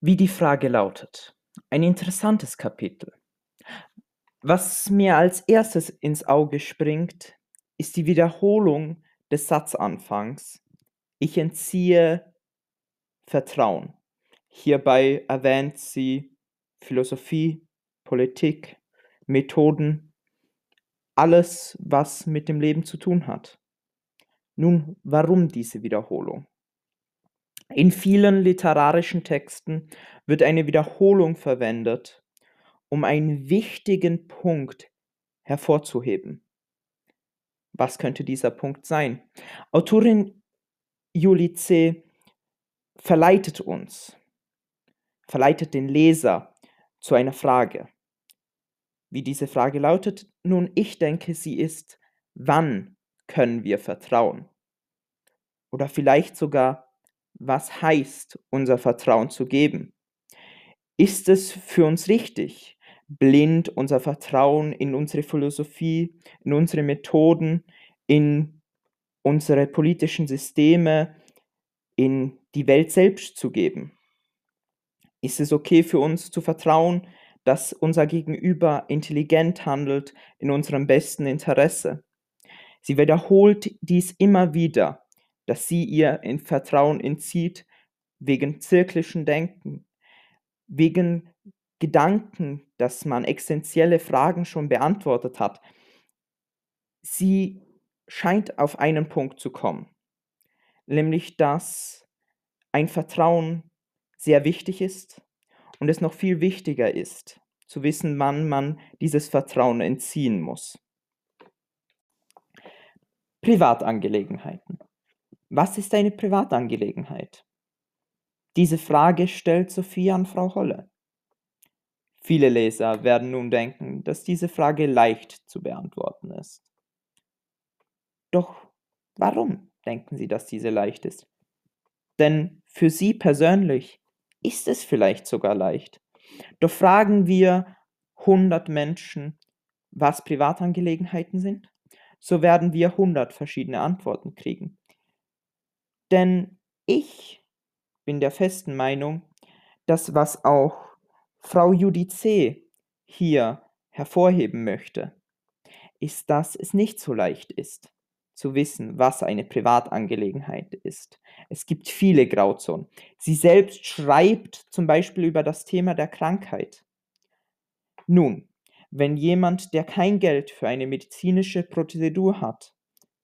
Wie die Frage lautet. Ein interessantes Kapitel. Was mir als erstes ins Auge springt, ist die Wiederholung des Satzanfangs. Ich entziehe Vertrauen. Hierbei erwähnt sie Philosophie, Politik, Methoden, alles, was mit dem Leben zu tun hat. Nun, warum diese Wiederholung? In vielen literarischen Texten wird eine Wiederholung verwendet, um einen wichtigen Punkt hervorzuheben. Was könnte dieser Punkt sein? Autorin Julice verleitet uns, verleitet den Leser zu einer Frage. Wie diese Frage lautet, nun, ich denke, sie ist, wann können wir vertrauen? Oder vielleicht sogar, was heißt, unser Vertrauen zu geben? Ist es für uns richtig, blind unser Vertrauen in unsere Philosophie, in unsere Methoden, in unsere politischen Systeme, in die Welt selbst zu geben? Ist es okay für uns zu vertrauen, dass unser Gegenüber intelligent handelt in unserem besten Interesse? Sie wiederholt dies immer wieder dass sie ihr in Vertrauen entzieht, wegen zirklischen Denken, wegen Gedanken, dass man essentielle Fragen schon beantwortet hat. Sie scheint auf einen Punkt zu kommen, nämlich dass ein Vertrauen sehr wichtig ist und es noch viel wichtiger ist, zu wissen, wann man dieses Vertrauen entziehen muss. Privatangelegenheiten. Was ist eine Privatangelegenheit? Diese Frage stellt Sophie an Frau Holle. Viele Leser werden nun denken, dass diese Frage leicht zu beantworten ist. Doch warum denken Sie, dass diese leicht ist? Denn für Sie persönlich ist es vielleicht sogar leicht. Doch fragen wir 100 Menschen, was Privatangelegenheiten sind, so werden wir 100 verschiedene Antworten kriegen. Denn ich bin der festen Meinung, dass was auch Frau Judice hier hervorheben möchte, ist, dass es nicht so leicht ist zu wissen, was eine Privatangelegenheit ist. Es gibt viele Grauzonen. Sie selbst schreibt zum Beispiel über das Thema der Krankheit. Nun, wenn jemand, der kein Geld für eine medizinische Prozedur hat,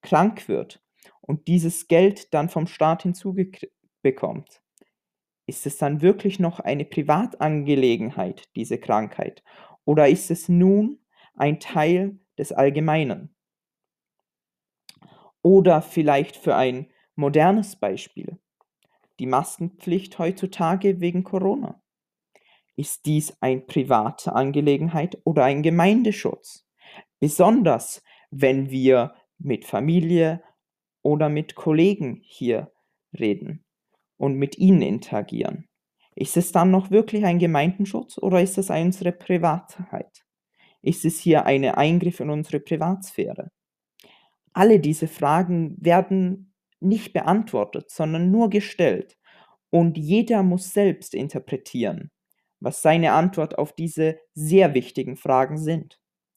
krank wird, und dieses Geld dann vom Staat hinzubekommt, ist es dann wirklich noch eine Privatangelegenheit, diese Krankheit? Oder ist es nun ein Teil des Allgemeinen? Oder vielleicht für ein modernes Beispiel, die Maskenpflicht heutzutage wegen Corona. Ist dies eine private Angelegenheit oder ein Gemeindeschutz? Besonders wenn wir mit Familie, oder mit Kollegen hier reden und mit ihnen interagieren. Ist es dann noch wirklich ein Gemeindenschutz oder ist es unsere Privatheit? Ist es hier ein Eingriff in unsere Privatsphäre? Alle diese Fragen werden nicht beantwortet, sondern nur gestellt. Und jeder muss selbst interpretieren, was seine Antwort auf diese sehr wichtigen Fragen sind.